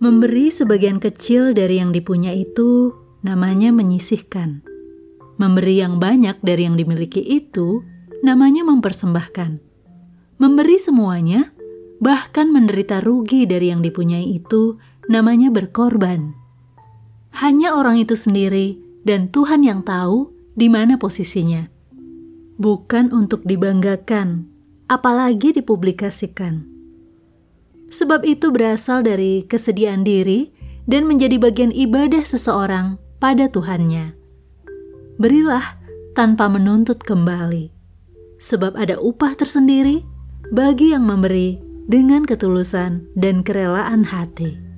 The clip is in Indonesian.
Memberi sebagian kecil dari yang dipunya itu namanya menyisihkan. Memberi yang banyak dari yang dimiliki itu namanya mempersembahkan. Memberi semuanya, bahkan menderita rugi dari yang dipunyai itu, namanya berkorban. Hanya orang itu sendiri dan Tuhan yang tahu di mana posisinya. Bukan untuk dibanggakan, apalagi dipublikasikan. Sebab itu berasal dari kesediaan diri dan menjadi bagian ibadah seseorang pada Tuhannya. Berilah tanpa menuntut kembali, sebab ada upah tersendiri bagi yang memberi dengan ketulusan dan kerelaan hati.